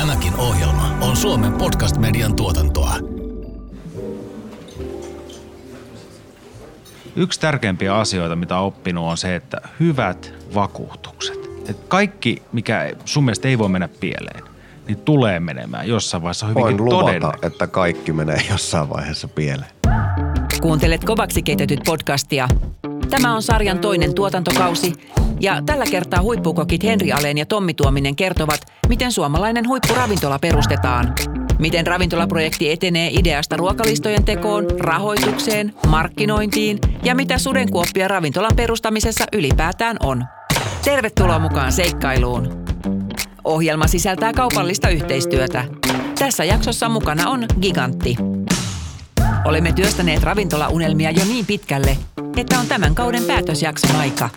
Tämäkin ohjelma on Suomen podcast-median tuotantoa. Yksi tärkeimpiä asioita, mitä olen oppinut, on se, että hyvät vakuutukset. Että kaikki, mikä sun mielestä ei voi mennä pieleen, niin tulee menemään jossain vaiheessa hyvinkin Voin luvata, että kaikki menee jossain vaiheessa pieleen. Kuuntelet kovaksi keitetyt podcastia. Tämä on sarjan toinen tuotantokausi ja tällä kertaa huippukokit Henri Aleen ja Tommi Tuominen kertovat, miten suomalainen huippuravintola perustetaan. Miten ravintolaprojekti etenee ideasta ruokalistojen tekoon, rahoitukseen, markkinointiin ja mitä sudenkuoppia ravintolan perustamisessa ylipäätään on. Tervetuloa mukaan seikkailuun. Ohjelma sisältää kaupallista yhteistyötä. Tässä jaksossa mukana on Gigantti. Olemme työstäneet ravintolaunelmia jo niin pitkälle, että on tämän kauden päätösjakson aika.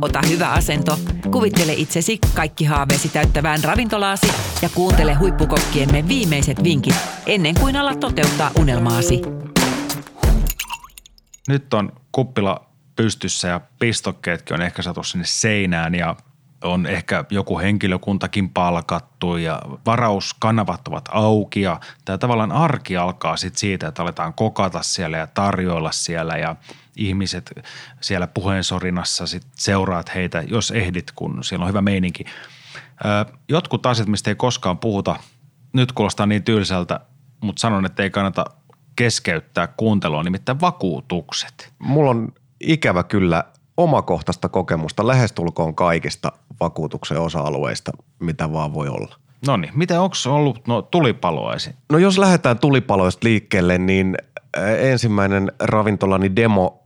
Ota hyvä asento, kuvittele itsesi kaikki haaveesi täyttävään ravintolaasi ja kuuntele huippukokkiemme viimeiset vinkit ennen kuin alat toteuttaa unelmaasi. Nyt on kuppila pystyssä ja pistokkeetkin on ehkä saatu sinne seinään ja on ehkä joku henkilökuntakin palkattu ja varauskanavat ovat auki ja tämä tavallaan arki alkaa sitten siitä, että aletaan kokata siellä ja tarjoilla siellä ja ihmiset siellä puheensorinassa sit seuraat heitä, jos ehdit, kun siellä on hyvä meininki. Jotkut asiat, mistä ei koskaan puhuta, nyt kuulostaa niin tylsältä, mutta sanon, että ei kannata keskeyttää kuuntelua, nimittäin vakuutukset. Mulla on ikävä kyllä omakohtaista kokemusta lähestulkoon kaikista vakuutuksen osa-alueista, mitä vaan voi olla. No niin, miten onko ollut no, tulipaloa esim? No jos lähdetään tulipaloista liikkeelle, niin äh, ensimmäinen ravintolani demo,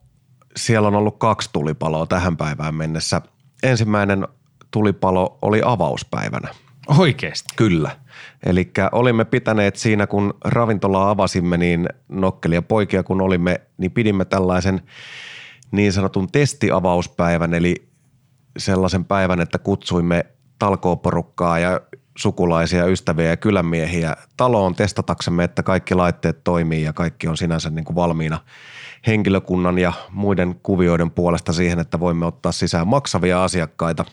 siellä on ollut kaksi tulipaloa tähän päivään mennessä. Ensimmäinen tulipalo oli avauspäivänä. Oikeasti? Kyllä. Eli olimme pitäneet siinä, kun ravintolaa avasimme, niin nokkelia poikia kun olimme, niin pidimme tällaisen niin sanotun testiavauspäivän, eli sellaisen päivän, että kutsuimme talkooporukkaa ja sukulaisia, ystäviä ja kylänmiehiä taloon testataksemme, että kaikki laitteet toimii ja kaikki on sinänsä niin kuin valmiina henkilökunnan ja muiden kuvioiden puolesta siihen, että voimme ottaa sisään maksavia asiakkaita.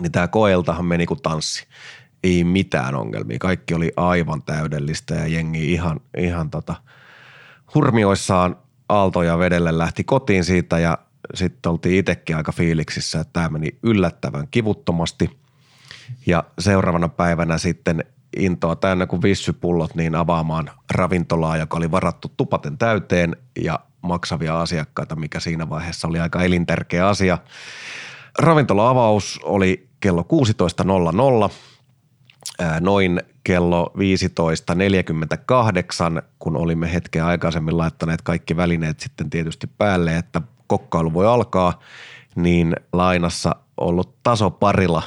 Niin tämä koeltahan meni kuin tanssi. Ei mitään ongelmia. Kaikki oli aivan täydellistä ja jengi ihan, ihan tota, hurmioissaan aaltoja vedelle lähti kotiin siitä ja sitten oltiin itsekin aika fiiliksissä, että tämä meni yllättävän kivuttomasti. Ja seuraavana päivänä sitten intoa täynnä kuin vissypullot niin avaamaan ravintolaa, joka oli varattu tupaten täyteen ja maksavia asiakkaita, mikä siinä vaiheessa oli aika elintärkeä asia. Ravintola-avaus oli kello 16.00 ää, noin kello 15.48, kun olimme hetken aikaisemmin laittaneet kaikki välineet sitten tietysti päälle, että kokkailu voi alkaa, niin lainassa ollut tasoparilla,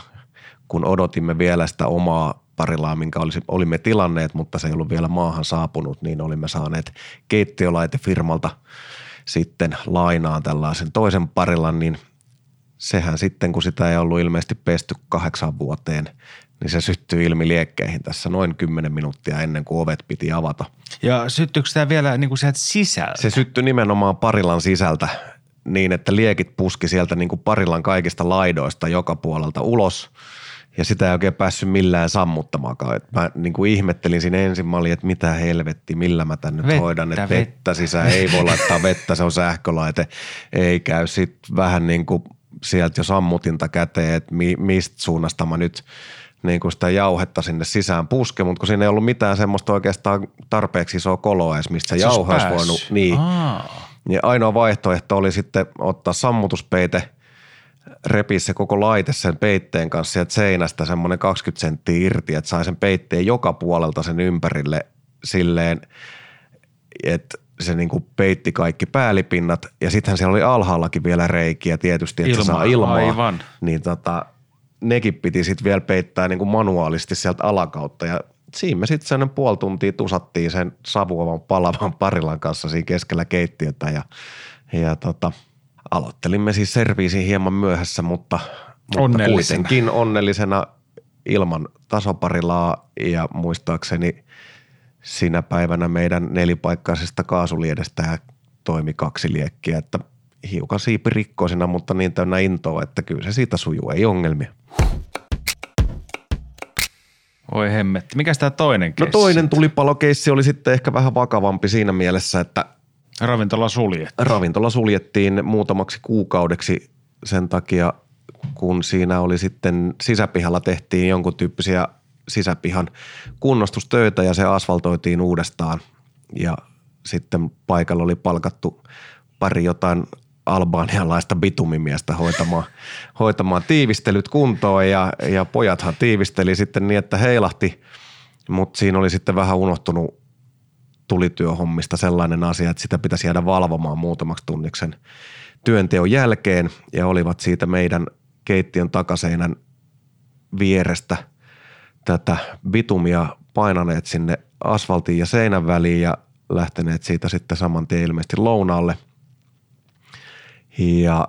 kun odotimme vielä sitä omaa parilaa, minkä olisi, olimme tilanneet, mutta se ei ollut vielä maahan saapunut, niin olimme saaneet keittiölaitefirmalta sitten lainaan tällaisen toisen parilan, niin sehän sitten, kun sitä ei ollut ilmeisesti pesty kahdeksan vuoteen, niin se syttyi ilmi liekkeihin tässä noin 10 minuuttia ennen kuin ovet piti avata. Ja syttyykö tämä vielä niin kuin sieltä sisältä? Se syttyi nimenomaan parilan sisältä niin, että liekit puski sieltä niin kuin parilan kaikista laidoista joka puolelta ulos ja sitä ei oikein päässyt millään sammuttamaankaan. Et mä niin kuin ihmettelin siinä ensin, mä olin, että mitä helvetti, millä mä tän nyt Vettä, hoidan, että vettä. vettä sisään, ei voi laittaa vettä, se on sähkölaite, ei käy. Sitten vähän niin kuin sieltä jo sammutinta käteen, että mi, mistä suunnasta mä nyt niin kuin sitä jauhetta sinne sisään puske, mutta kun siinä ei ollut mitään semmoista oikeastaan tarpeeksi isoa koloa edes, mistä se Se olisi jauho olisi voinut, niin, Aa. niin ainoa vaihtoehto oli sitten ottaa sammutuspeite, repiä se koko laite sen peitteen kanssa sieltä seinästä semmoinen 20 senttiä irti, että sai sen peitteen joka puolelta sen ympärille silleen, että se niinku peitti kaikki päällipinnat ja sittenhän siellä oli alhaallakin vielä reikiä tietysti, että se Ilmaa, saa ilmaa. aivan. Niin tota, nekin piti sitten vielä peittää niinku manuaalisti sieltä alakautta ja siinä me sitten sellainen puoli tuntia tusattiin sen savuavan palavan parilan kanssa siinä keskellä keittiötä ja, ja tota, aloittelimme siis serviisin hieman myöhässä, mutta, mutta Onnellisena. kuitenkin onnellisena ilman tasoparilaa ja muistaakseni sinä päivänä meidän nelipaikkaisesta kaasuliedestä toimi kaksi liekkiä, että hiukan siipirikkoisina, mutta niin täynnä intoa, että kyllä se siitä sujuu, ei ongelmia. Voi hemmetti. Mikäs tämä toinen No keissi? toinen tulipalokeissi oli sitten ehkä vähän vakavampi siinä mielessä, että Ravintola suljettiin. ravintola suljettiin muutamaksi kuukaudeksi sen takia, kun siinä oli sitten sisäpihalla tehtiin jonkun tyyppisiä sisäpihan kunnostustöitä ja se asfaltoitiin uudestaan ja sitten paikalla oli palkattu pari jotain albaanialaista bitumimiestä hoitamaan, hoitamaan tiivistelyt kuntoon ja, ja pojathan tiivisteli sitten niin, että heilahti, mutta siinä oli sitten vähän unohtunut tulityöhommista sellainen asia, että sitä pitäisi jäädä valvomaan muutamaksi tunniksen työnteon jälkeen ja olivat siitä meidän keittiön takaseinän vierestä tätä bitumia painaneet sinne asfaltin ja seinän väliin ja lähteneet siitä sitten saman tien ilmeisesti lounaalle. Ja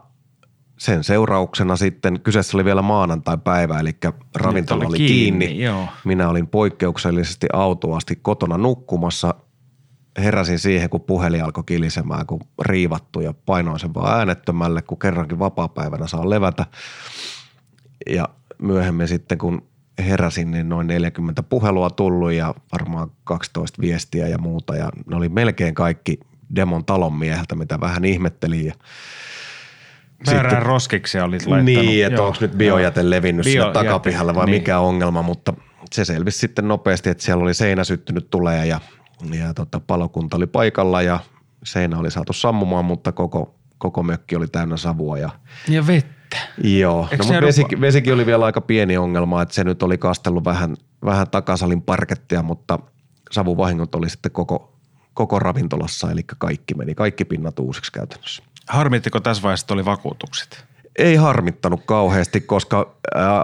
sen seurauksena sitten, kyseessä oli vielä maanantai-päivä, eli ravintola oli oli kiinni, kiinni. joo. Minä olin poikkeuksellisesti autuasti kotona nukkumassa. Heräsin siihen, kun puhelin alkoi kilisemään, kun riivattu ja painoin sen vaan äänettömälle, kun kerrankin vapaa-päivänä saa levätä. Ja myöhemmin sitten, kun heräsin, niin noin 40 puhelua tullut ja varmaan 12 viestiä ja muuta. Ja ne oli melkein kaikki Demon talon mieheltä, mitä vähän ihmettelin. Ja Väärään roskiksi olit laittanut. niin, että onko nyt biojäte joo. levinnyt sinne Biojäte, takapihalle vai niin. mikä ongelma, mutta se selvisi sitten nopeasti, että siellä oli seinä syttynyt tulee ja, ja tota, palokunta oli paikalla ja seinä oli saatu sammumaan, mutta koko, koko mökki oli täynnä savua ja Ja vettä. Joo, Eikö no, mutta vesi, rupa- vesikin oli vielä aika pieni ongelma, että se nyt oli kastellut vähän, vähän takasalin parkettia, mutta savuvahingot oli sitten koko, koko ravintolassa, eli kaikki meni, kaikki pinnat uusiksi käytännössä. Harmittiko tässä vaiheessa, että oli vakuutukset? Ei harmittanut kauheasti, koska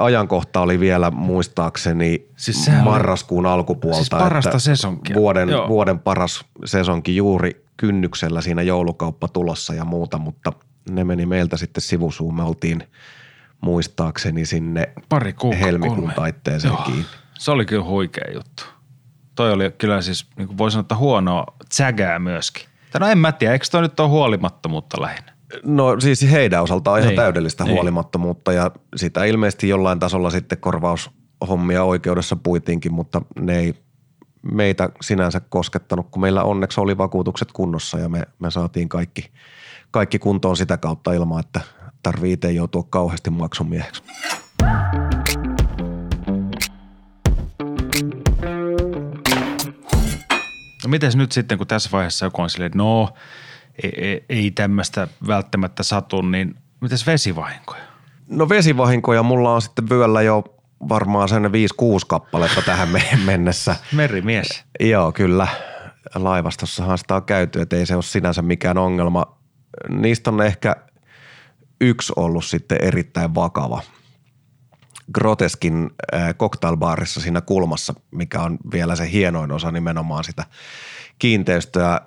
ajankohta oli vielä muistaakseni Siis sehän oli- marraskuun alkupuolta. Siis parasta että sesonkia. Vuoden, Joo. vuoden paras sesonki juuri kynnyksellä siinä joulukauppa tulossa ja muuta, mutta ne meni meiltä sitten sivusuun. Me oltiin muistaakseni sinne Pari kuukautta. helmikuun kolme. taitteeseen Joo. kiinni. Se oli kyllä huikea juttu. Toi oli kyllä siis, niin kuin voi sanoa, että huonoa tsägää myöskin. Tai no en mä tiedä, eikö toi nyt ole huolimattomuutta lähinnä? No siis heidän osaltaan ihan Niin. täydellistä Niin. huolimattomuutta ja sitä ilmeisesti jollain tasolla sitten korvaushommia oikeudessa puitiinkin, mutta ne ei meitä sinänsä koskettanut, kun meillä onneksi oli vakuutukset kunnossa ja me, me saatiin kaikki, kaikki kuntoon sitä kautta ilman, että tarvii itse joutua kauheasti maksumieheksi. No mites nyt sitten, kun tässä vaiheessa joku on silleen, että no ei, ei, ei tämmöistä välttämättä satu, niin mites vesivahinkoja? No vesivahinkoja mulla on sitten vyöllä jo varmaan sen 5-6 kappaletta tähän me- mennessä. Merimies. Joo, kyllä. Laivastossahan sitä on käyty, että ei se ole sinänsä mikään ongelma. Niistä on ehkä yksi ollut sitten erittäin vakava. Groteskin äh, cocktailbaarissa siinä kulmassa, mikä on vielä se hienoin osa nimenomaan sitä kiinteistöä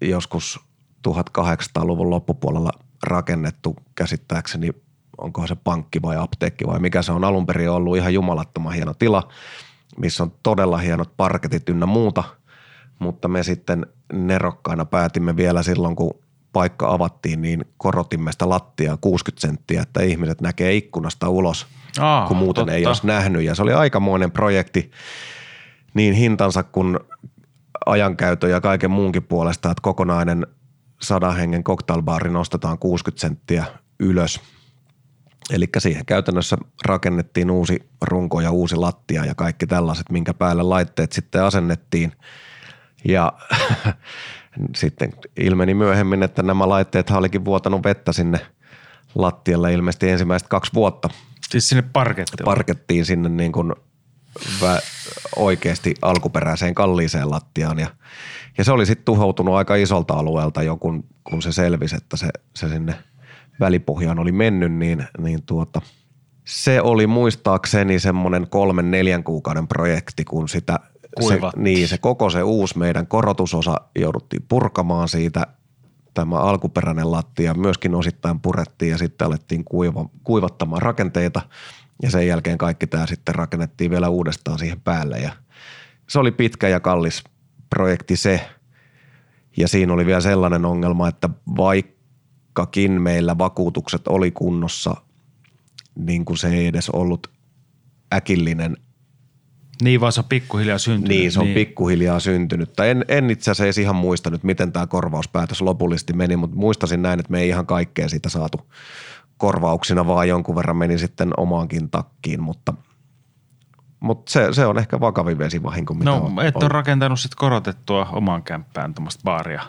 joskus 1800-luvun loppupuolella rakennettu käsittääkseni, onkohan se pankki vai apteekki vai mikä se on alun perin ollut ihan jumalattoman hieno tila, missä on todella hienot parketit ynnä muuta, mutta me sitten nerokkaina päätimme vielä silloin, kun paikka avattiin, niin korotimme sitä lattiaa 60 senttiä, että ihmiset näkee ikkunasta ulos, Aa, kun muuten totta. ei olisi nähnyt. Ja se oli aikamoinen projekti niin hintansa kuin ajankäytön ja kaiken muunkin puolesta, että kokonainen sadan hengen cocktailbaari nostetaan 60 senttiä ylös. Eli siihen käytännössä rakennettiin uusi runko ja uusi lattia ja kaikki tällaiset, minkä päälle laitteet sitten asennettiin. Ja sitten ilmeni myöhemmin, että nämä laitteet olikin vuotanut vettä sinne lattialle ilmeisesti ensimmäiset kaksi vuotta Siis sinne parkettiin. parkettiin sinne niin kuin vä- oikeasti alkuperäiseen kalliiseen lattiaan ja, ja se oli sitten tuhoutunut aika isolta alueelta jo, kun, kun se selvisi, että se, se sinne välipohjaan oli mennyt, niin, niin tuota, se oli muistaakseni semmoinen kolmen neljän kuukauden projekti, kun sitä se, niin, se koko se uusi meidän korotusosa jouduttiin purkamaan siitä. Tämä alkuperäinen lattia myöskin osittain purettiin ja sitten alettiin kuiva, kuivattamaan rakenteita. Ja sen jälkeen kaikki tämä sitten rakennettiin vielä uudestaan siihen päälle. Ja se oli pitkä ja kallis projekti se. Ja siinä oli vielä sellainen ongelma, että vaikkakin meillä vakuutukset oli kunnossa, niin kuin se ei edes ollut äkillinen Niin vaan se on pikkuhiljaa syntynyt. Niin, se on niin. pikkuhiljaa syntynyt. Tai en, en itse asiassa edes ihan muista nyt, miten tämä korvauspäätös lopullisesti meni, mutta muistasin näin, että me ei ihan kaikkea siitä saatu korvauksina, vaan jonkun verran meni sitten omaankin takkiin, mutta, mutta se, se on ehkä vakavin vesivahinko, mitä No, on, et on. ole rakentanut sit korotettua omaan kämppään tuommoista baaria.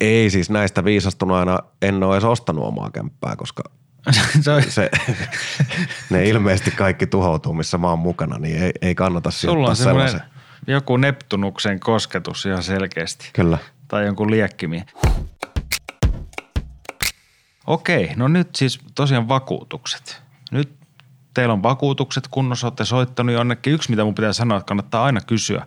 Ei siis näistä viisastuneena en ole edes ostanut omaa kämppää, koska se on, se, ne ilmeisesti kaikki tuhoutuu, missä mä oon mukana, niin ei, ei kannata sulla sijoittaa on semmoinen sellaisen. joku Neptunuksen kosketus ihan selkeästi. Kyllä. Tai jonkun liekkimi. Okei, no nyt siis tosiaan vakuutukset. Nyt teillä on vakuutukset kunnossa, olette soittanut jonnekin. Yksi, mitä mun pitää sanoa, että kannattaa aina kysyä.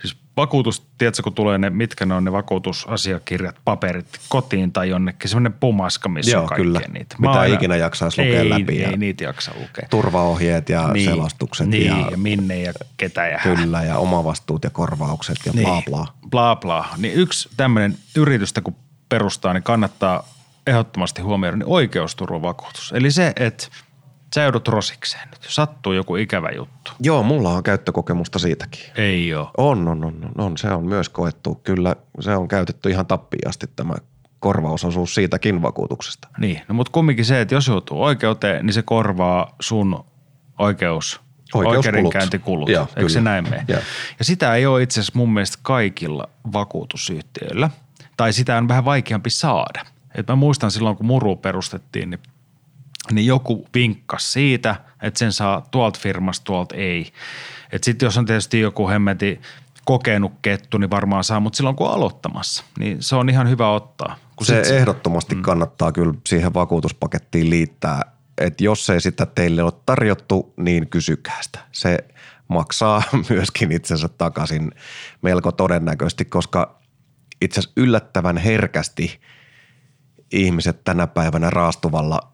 Siis vakuutus, tiedätkö, kun tulee ne, mitkä ne on ne vakuutusasiakirjat, paperit kotiin tai jonnekin, semmoinen pumaska, missä Joo, on kaikkea kyllä. niitä. Mitä oon ikinä jaksaisi lukea ei, läpi Ei, ja- niitä jaksa lukea. Turvaohjeet ja niin, selastukset niin, ja, ja minne ja ketä ja kyllä ja omavastuut ja korvaukset ja niin, bla bla. Bla bla. Niin yksi tämmöinen yritystä kun perustaa, niin kannattaa ehdottomasti huomioida niin oikeusturvavakuutus. Eli se, että sä joudut rosikseen nyt. Sattuu joku ikävä juttu. Joo, mulla on käyttökokemusta siitäkin. Ei ole. On, on, on, on, se on myös koettu. Kyllä se on käytetty ihan tappiin asti tämä korvausosuus siitäkin vakuutuksesta. Niin, no mutta kumminkin se, että jos joutuu oikeuteen, niin se korvaa sun oikeus, oikeudenkäyntikulut. Joo, Eikö se kyllä. näin mene? Joo. Ja sitä ei ole itse asiassa mun mielestä kaikilla vakuutusyhtiöillä. Tai sitä on vähän vaikeampi saada. Et mä muistan silloin, kun Muru perustettiin, niin, niin joku vinkkas siitä, että sen saa tuolta firmasta, tuolta ei. Että sitten jos on tietysti joku hemmeti kokenut kettu, niin varmaan saa, mutta silloin kun on aloittamassa, niin se on ihan hyvä ottaa. Kun Se sit ehdottomasti mm. kannattaa kyllä siihen vakuutuspakettiin liittää, että jos ei sitä teille ole tarjottu, niin kysykää sitä. Se maksaa myöskin itsensä takaisin melko todennäköisesti, koska itse asiassa yllättävän herkästi ihmiset tänä päivänä raastuvalla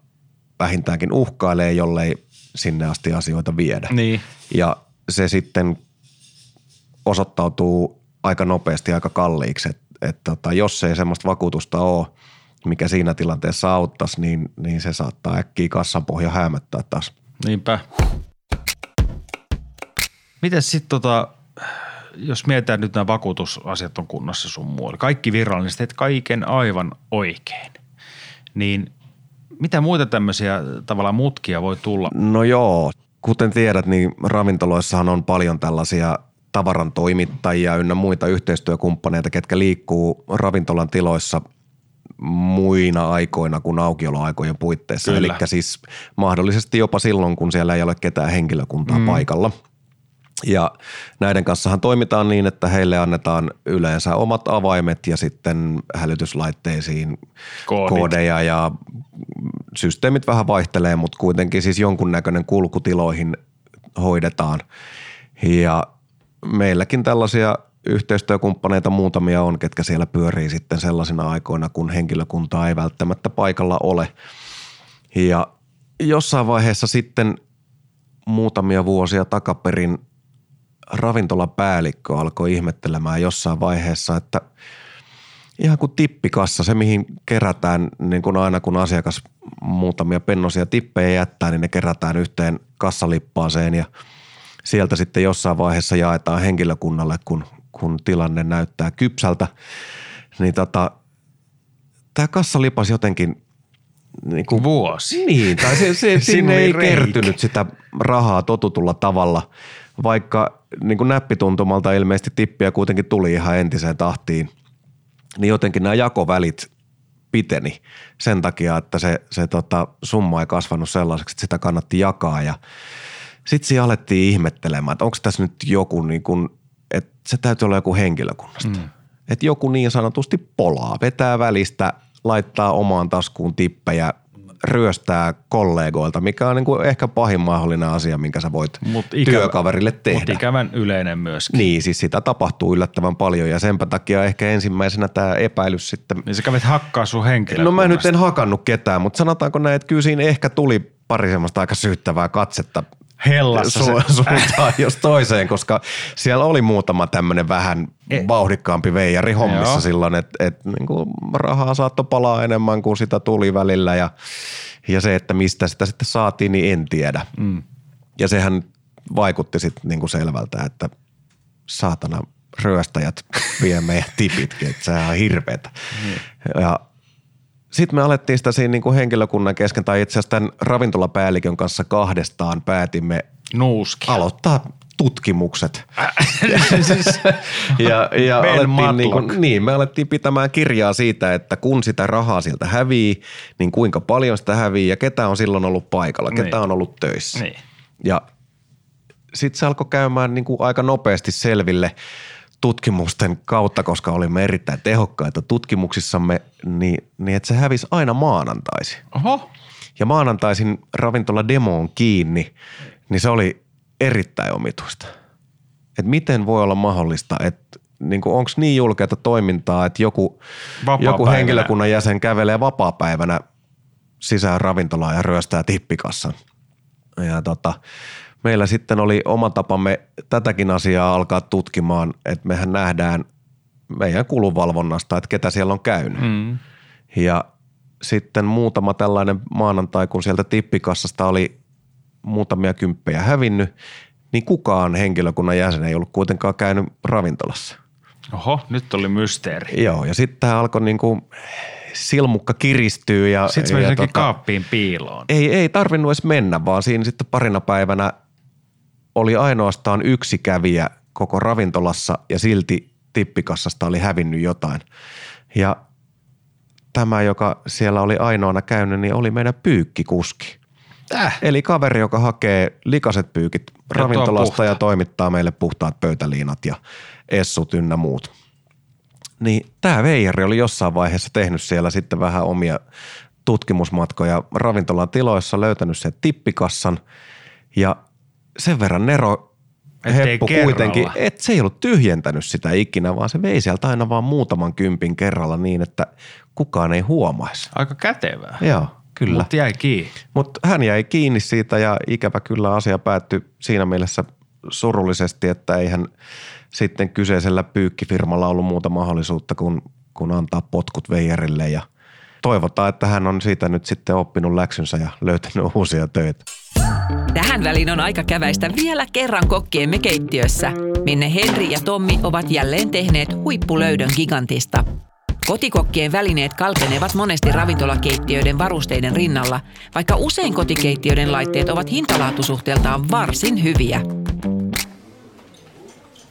vähintäänkin uhkailee, jollei sinne asti asioita viedä. Niin. Ja se sitten osoittautuu aika nopeasti aika kalliiksi, että et tota, jos ei semmoista vakuutusta ole, mikä siinä tilanteessa auttaisi, niin, niin se saattaa äkkiä kassan pohja häämöttää taas. Niinpä. Miten sitten tota, jos mietitään nyt nämä vakuutusasiat on kunnossa sun muualla, kaikki virallisesti, teet kaiken aivan oikein, niin mitä muita tämmöisiä tavallaan mutkia voi tulla? No joo, kuten tiedät, niin ravintoloissahan on paljon tällaisia tavaran toimittajia ynnä muita yhteistyökumppaneita, ketkä liikkuu ravintolan tiloissa muina aikoina kuin aukioloaikojen puitteissa. Eli siis mahdollisesti jopa silloin, kun siellä ei ole ketään henkilökuntaa mm. paikalla. Ja näiden kanssahan toimitaan niin, että heille annetaan yleensä omat avaimet ja sitten hälytyslaitteisiin Koodit. koodeja ja systeemit vähän vaihtelee, mutta kuitenkin siis jonkunnäköinen kulku tiloihin hoidetaan. Ja meilläkin tällaisia yhteistyökumppaneita muutamia on, ketkä siellä pyörii sitten sellaisina aikoina, kun henkilökuntaa ei välttämättä paikalla ole. Ja jossain vaiheessa sitten muutamia vuosia takaperin ravintolapäällikkö alkoi ihmettelemään jossain vaiheessa, että ihan kuin tippikassa, se mihin kerätään niin kuin aina kun asiakas muutamia pennosia tippejä jättää, niin ne kerätään yhteen kassalippaaseen ja sieltä sitten jossain vaiheessa jaetaan henkilökunnalle, kun, kun tilanne näyttää kypsältä. Niin tota, tämä kassalipas jotenkin niin kuin Vuosi. niin, tai se, se, sinne ei reikä. kertynyt sitä rahaa totutulla tavalla, vaikka niin kuin näppituntumalta ilmeisesti tippiä kuitenkin tuli ihan entiseen tahtiin, niin jotenkin nämä jakovälit piteni sen takia, että se, se tota, summa ei kasvanut sellaiseksi, että sitä kannatti jakaa ja sitten siinä alettiin ihmettelemään, että onko tässä nyt joku niin kuin, että se täytyy olla joku henkilökunnasta. Mm. Että joku niin sanotusti polaa, vetää välistä, laittaa omaan taskuun tippejä, ryöstää kollegoilta, mikä on niin kuin ehkä pahin mahdollinen asia, minkä sä voit Mut työkaverille tehdä. Mutta ikävän yleinen myöskin. Niin, siis sitä tapahtuu yllättävän paljon ja senpä takia ehkä ensimmäisenä tämä epäilys sitten. Niin sä kävit hakkaa sun No henkilökunnasta. mä nyt en hakannut ketään, mutta sanotaanko näin, että kyllä siinä ehkä tuli pari semmoista aika syyttävää katsetta Hellassa su- se- suuntaan jos toiseen, koska siellä oli muutama tämmöinen vähän vauhdikkaampi veijari hommissa Joo. silloin, että et, niinku rahaa saattoi palaa enemmän kuin sitä tuli välillä ja, ja se, että mistä sitä sitten saatiin, niin en tiedä. Mm. Ja sehän vaikutti sitten niinku selvältä, että saatana ryöstäjät vie meidän tipitkin, että sehän on hirveetä. Mm. Ja sitten me alettiin sitä siinä niinku henkilökunnan kesken, tai itse asiassa tämän ravintolapäällikön kanssa kahdestaan päätimme Nuuski. aloittaa tutkimukset. ja ja Ben alettiin Matlock. niin, kuin, niin, me alettiin pitämään kirjaa siitä, että kun sitä rahaa sieltä hävii, niin kuinka paljon sitä hävii ja ketä on silloin ollut paikalla, ketä Niin. on ollut töissä. Niin. Ja sitten se alkoi käymään niin kuin aika nopeasti selville tutkimusten kautta, koska olimme erittäin tehokkaita tutkimuksissamme, niin, niin että se hävisi aina maanantaisin Oho. ja maanantaisin ravintola demo on kiinni, niin se oli erittäin omituista. Että miten voi olla mahdollista, että niin onko niin julkeata toimintaa, että joku, joku henkilökunnan jäsen kävelee vapaa-päivänä sisään ravintolaan ja ryöstää tippikassan. Ja tota, meillä sitten oli oma tapamme tätäkin asiaa alkaa tutkimaan, että mehän nähdään meidän kulunvalvonnasta, että ketä siellä on käynyt. Mm. Ja sitten muutama tällainen maanantai, kun sieltä tippikassasta oli muutamia kymppejä hävinnyt, niin kukaan henkilökunnan jäsen ei ollut kuitenkaan käynyt ravintolassa. Oho, nyt oli mysteeri. Joo, ja sitten tämä alkoi niinku silmukka kiristyä. Ja, Sitten se ja meni tota... kaappiin piiloon. ei, ei tarvinnut edes mennä, vaan siinä sitten parina päivänä oli ainoastaan yksi kävijä koko ravintolassa ja silti tippikassasta oli hävinnyt jotain. Ja tämä, joka siellä oli ainoana käynyt, niin oli meidän pyykkikuski. Äh. Eli kaveri, joka hakee likaset pyykit ravintolasta ja toimittaa meille puhtaat pöytäliinat ja essut ynnä muut. Niin tämä Veijari oli jossain vaiheessa tehnyt siellä sitten vähän omia tutkimusmatkoja ravintolan tiloissa, löytänyt sen tippikassan ja sen verran Nero heppu kerralla. kuitenkin, että se ei ollut tyhjentänyt sitä ikinä, vaan se vei sieltä aina vaan muutaman kympin kerralla niin, että kukaan ei huomaisi. Aika kätevää. Joo, kyllä. Mutta jäi kiinni. Mutta hän jäi kiinni siitä ja ikävä kyllä asia päättyi siinä mielessä surullisesti, että eihän sitten kyseisellä pyykkifirmalla ollut muuta mahdollisuutta kuin, kuin antaa potkut Veijarille ja toivotaan, että hän on siitä nyt sitten oppinut läksynsä ja löytänyt uusia töitä. Tähän väliin on aika käväistä vielä kerran kokkiemme keittiössä, minne Henri ja Tommi ovat jälleen tehneet huippulöydön gigantista. Kotikokkien välineet kalpenevat monesti ravintolakeittiöiden varusteiden rinnalla, vaikka usein kotikeittiöiden laitteet ovat hintalaatusuhteeltaan varsin hyviä.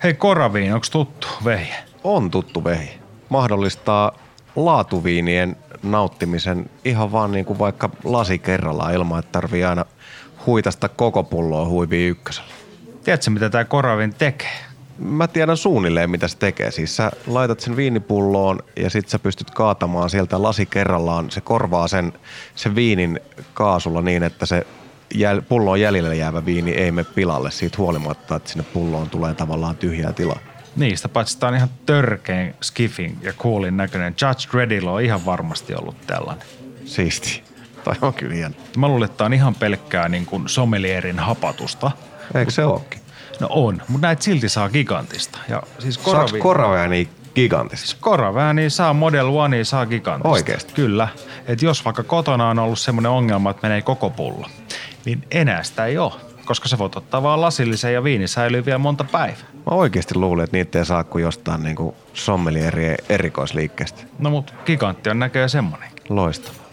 Hei Koraviin, onko tuttu veihe? On tuttu vehi. Mahdollistaa laatuviinien nauttimisen ihan vaan niin kuin vaikka lasi kerrallaan ilman, että tarvii aina huitasta koko pulloa huiviin ykkösellä. Tiedätkö, mitä tämä Koravin tekee? Mä tiedän suunnilleen, mitä se tekee. Siis sä laitat sen viinipulloon ja sit sä pystyt kaatamaan sieltä lasi kerrallaan. Se korvaa sen, sen viinin kaasulla niin, että se jäl, pulloon jäljelle jäävä viini ei mene pilalle siitä huolimatta, että sinne pulloon tulee tavallaan tyhjää tilaa. Niistä paitsi tämä on ihan törkeän skiffin ja coolin näköinen. Judge Dreddilla on ihan varmasti ollut tällainen. Siisti. Tai on kyllä hieno. Mä luulen, että tämä on ihan pelkkää niin kuin sommelierin hapatusta. Eikö se olekin? No on, mutta näitä silti saa gigantista. Ja siis Koravi, koravea niin gigantista? Koravääni saa Model One, saa gigantista. Oikeesti? Kyllä. Et jos vaikka kotona on ollut semmoinen ongelma, että menee koko pullo, niin enää sitä ei ole. Koska sä voit ottaa vaan lasillisen ja viini säilyy vielä monta päivää. Mä oikeasti luulin, että niitä ei saa kuin jostain niin sommelierien erikoisliikkeestä. No mut gigantti on näköjään semmonen. Loistava.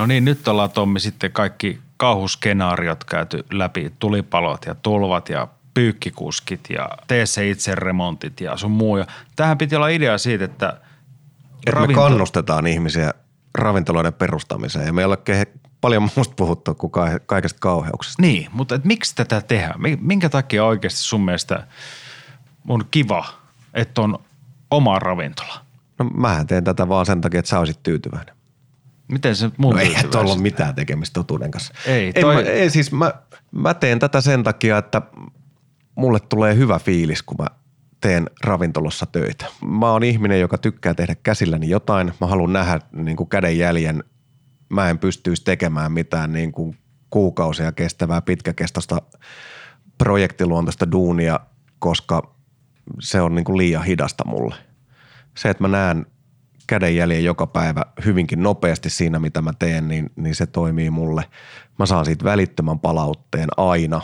No niin, nyt ollaan Tommi sitten kaikki kauhuskenaariot käyty läpi. Tulipalot ja tulvat ja pyykkikuskit ja tee se itse remontit ja sun muu. Ja tähän piti olla idea siitä, että Että me kannustetaan ihmisiä ravintoloiden perustamiseen ja me ei ole paljon muusta puhuttu kuin ka- kaikesta kauheuksesta. Niin, mutta et miksi tätä tehdään? Mi- Minkä takia oikeasti sun mielestä on kiva, että on oma ravintola? No mähän teen tätä vaan sen takia, että sä olisit tyytyväinen. Miten se mun No ei tuolla ole mitään tekemistä totuuden kanssa. Ei, en toi- mä, ei siis mä, mä teen tätä sen takia, että mulle tulee hyvä fiilis, kun mä teen ravintolassa töitä. Mä oon ihminen, joka tykkää tehdä käsilläni jotain. Mä haluan nähdä niin kuin kädenjäljen. Mä en pystyisi tekemään mitään niin kuin kuukausia kestävää pitkäkestoista projektiluontoista duunia, koska se on niin kuin liian hidasta mulle. Se, että mä näen kädenjäljen joka päivä hyvinkin nopeasti siinä, mitä mä teen, niin, niin se toimii mulle. Mä saan siitä välittömän palautteen aina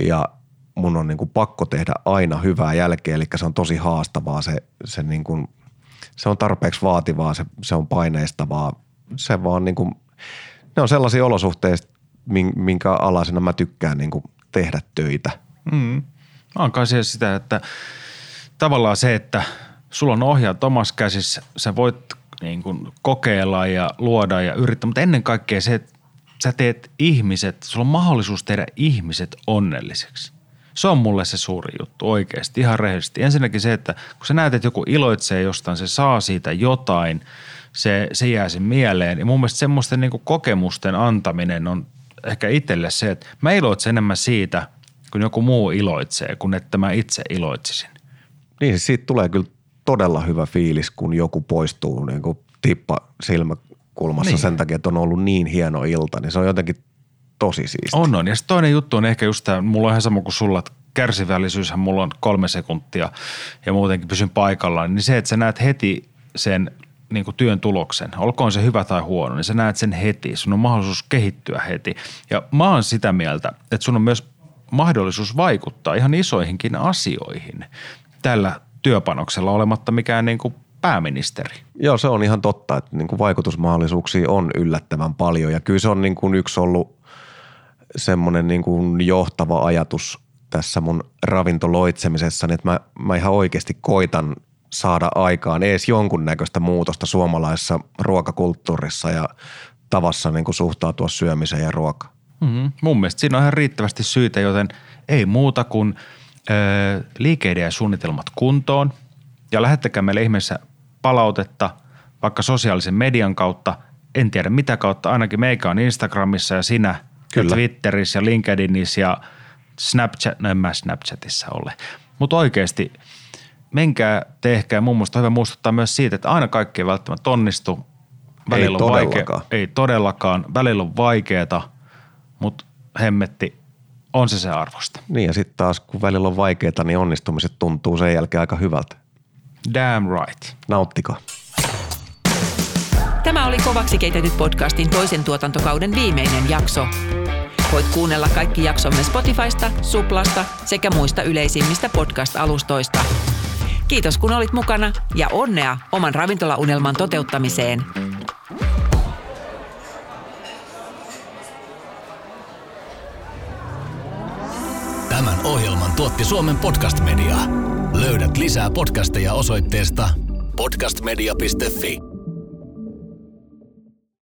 ja mun on niin kuin pakko tehdä aina hyvää jälkeä, eli se on tosi haastavaa, se, se, niin kuin, se on tarpeeksi vaativaa, se, se on paineistavaa, se vaan niin kuin, ne on sellaisia olosuhteita, minkä alaisena mä tykkään niin kuin tehdä töitä. Mm. Mä oon sitä, että tavallaan se, että sulla on ohjaat omassa käsissä, sä voit niin kuin kokeilla ja luoda ja yrittää, mutta ennen kaikkea se, että sä teet ihmiset, sulla on mahdollisuus tehdä ihmiset onnelliseksi. Se on mulle se suuri juttu oikeasti, ihan rehellisesti. Ensinnäkin se, että kun sä näet, että joku iloitsee jostain, se saa siitä jotain, se, se jää sen mieleen. Ja mun mielestä semmoisten niin kokemusten antaminen on ehkä itselle se, että mä iloitsen enemmän siitä, kun joku muu iloitsee, kun että mä itse iloitsisin. Niin, siis siitä tulee kyllä todella hyvä fiilis, kun joku poistuu niin kuin tippa silmäkulmassa niin. sen takia, että on ollut niin hieno ilta, niin se on jotenkin tosi siisti. On, on. Ja toinen juttu on ehkä just tämä, mulla on ihan sama kuin sulla, että kärsivällisyyshän mulla on kolme sekuntia ja muutenkin pysyn paikallaan, niin se, että sä näet heti sen niin kuin työn tuloksen, olkoon se hyvä tai huono, niin sä näet sen heti. Sun on mahdollisuus kehittyä heti. Ja mä oon sitä mieltä, että sun on myös mahdollisuus vaikuttaa ihan isoihinkin asioihin tällä työpanoksella olematta mikään niin kuin pääministeri. Joo, se on ihan totta, että niin kuin vaikutusmahdollisuuksia on yllättävän paljon ja kyllä se on niin kuin yksi ollut semmoinen niin kuin johtava ajatus tässä mun ravintoloitsemisessa, että mä, mä ihan oikeasti koitan saada aikaan ees jonkunnäköistä muutosta suomalaisessa ruokakulttuurissa ja tavassa niin kuin suhtautua syömiseen ja ruokaan. Mm-hmm. Mun mielestä siinä on ihan riittävästi syitä, joten ei muuta kuin ö, liikeiden ja suunnitelmat kuntoon ja lähettäkää meille ihmeessä palautetta vaikka sosiaalisen median kautta, en tiedä mitä kautta, ainakin meikä on Instagramissa ja sinä Kyllä. ja Twitterissä ja LinkedInissä ja Snapchat, no en mä Snapchatissa ole. Mutta oikeasti menkää, tehkää. Mun mielestä on hyvä muistuttaa myös siitä, että aina kaikki ei välttämättä onnistu. Välillä ei on todellakaan. Vaikea, ei todellakaan. Välillä on vaikeeta, mutta hemmetti, on se se arvosta. Niin ja sitten taas kun välillä on vaikeeta, niin onnistumiset tuntuu sen jälkeen aika hyvältä. Damn right. Nauttikaa. Tämä oli Kovaksi keitetyt podcastin toisen tuotantokauden viimeinen jakso. Voit kuunnella kaikki jaksomme Spotifysta, Suplasta sekä muista yleisimmistä podcast-alustoista. Kiitos kun olit mukana ja onnea oman ravintolaunelman toteuttamiseen. Tuotti Suomen Podcast Media. Löydät lisää podcasteja osoitteesta podcastmedia.fi.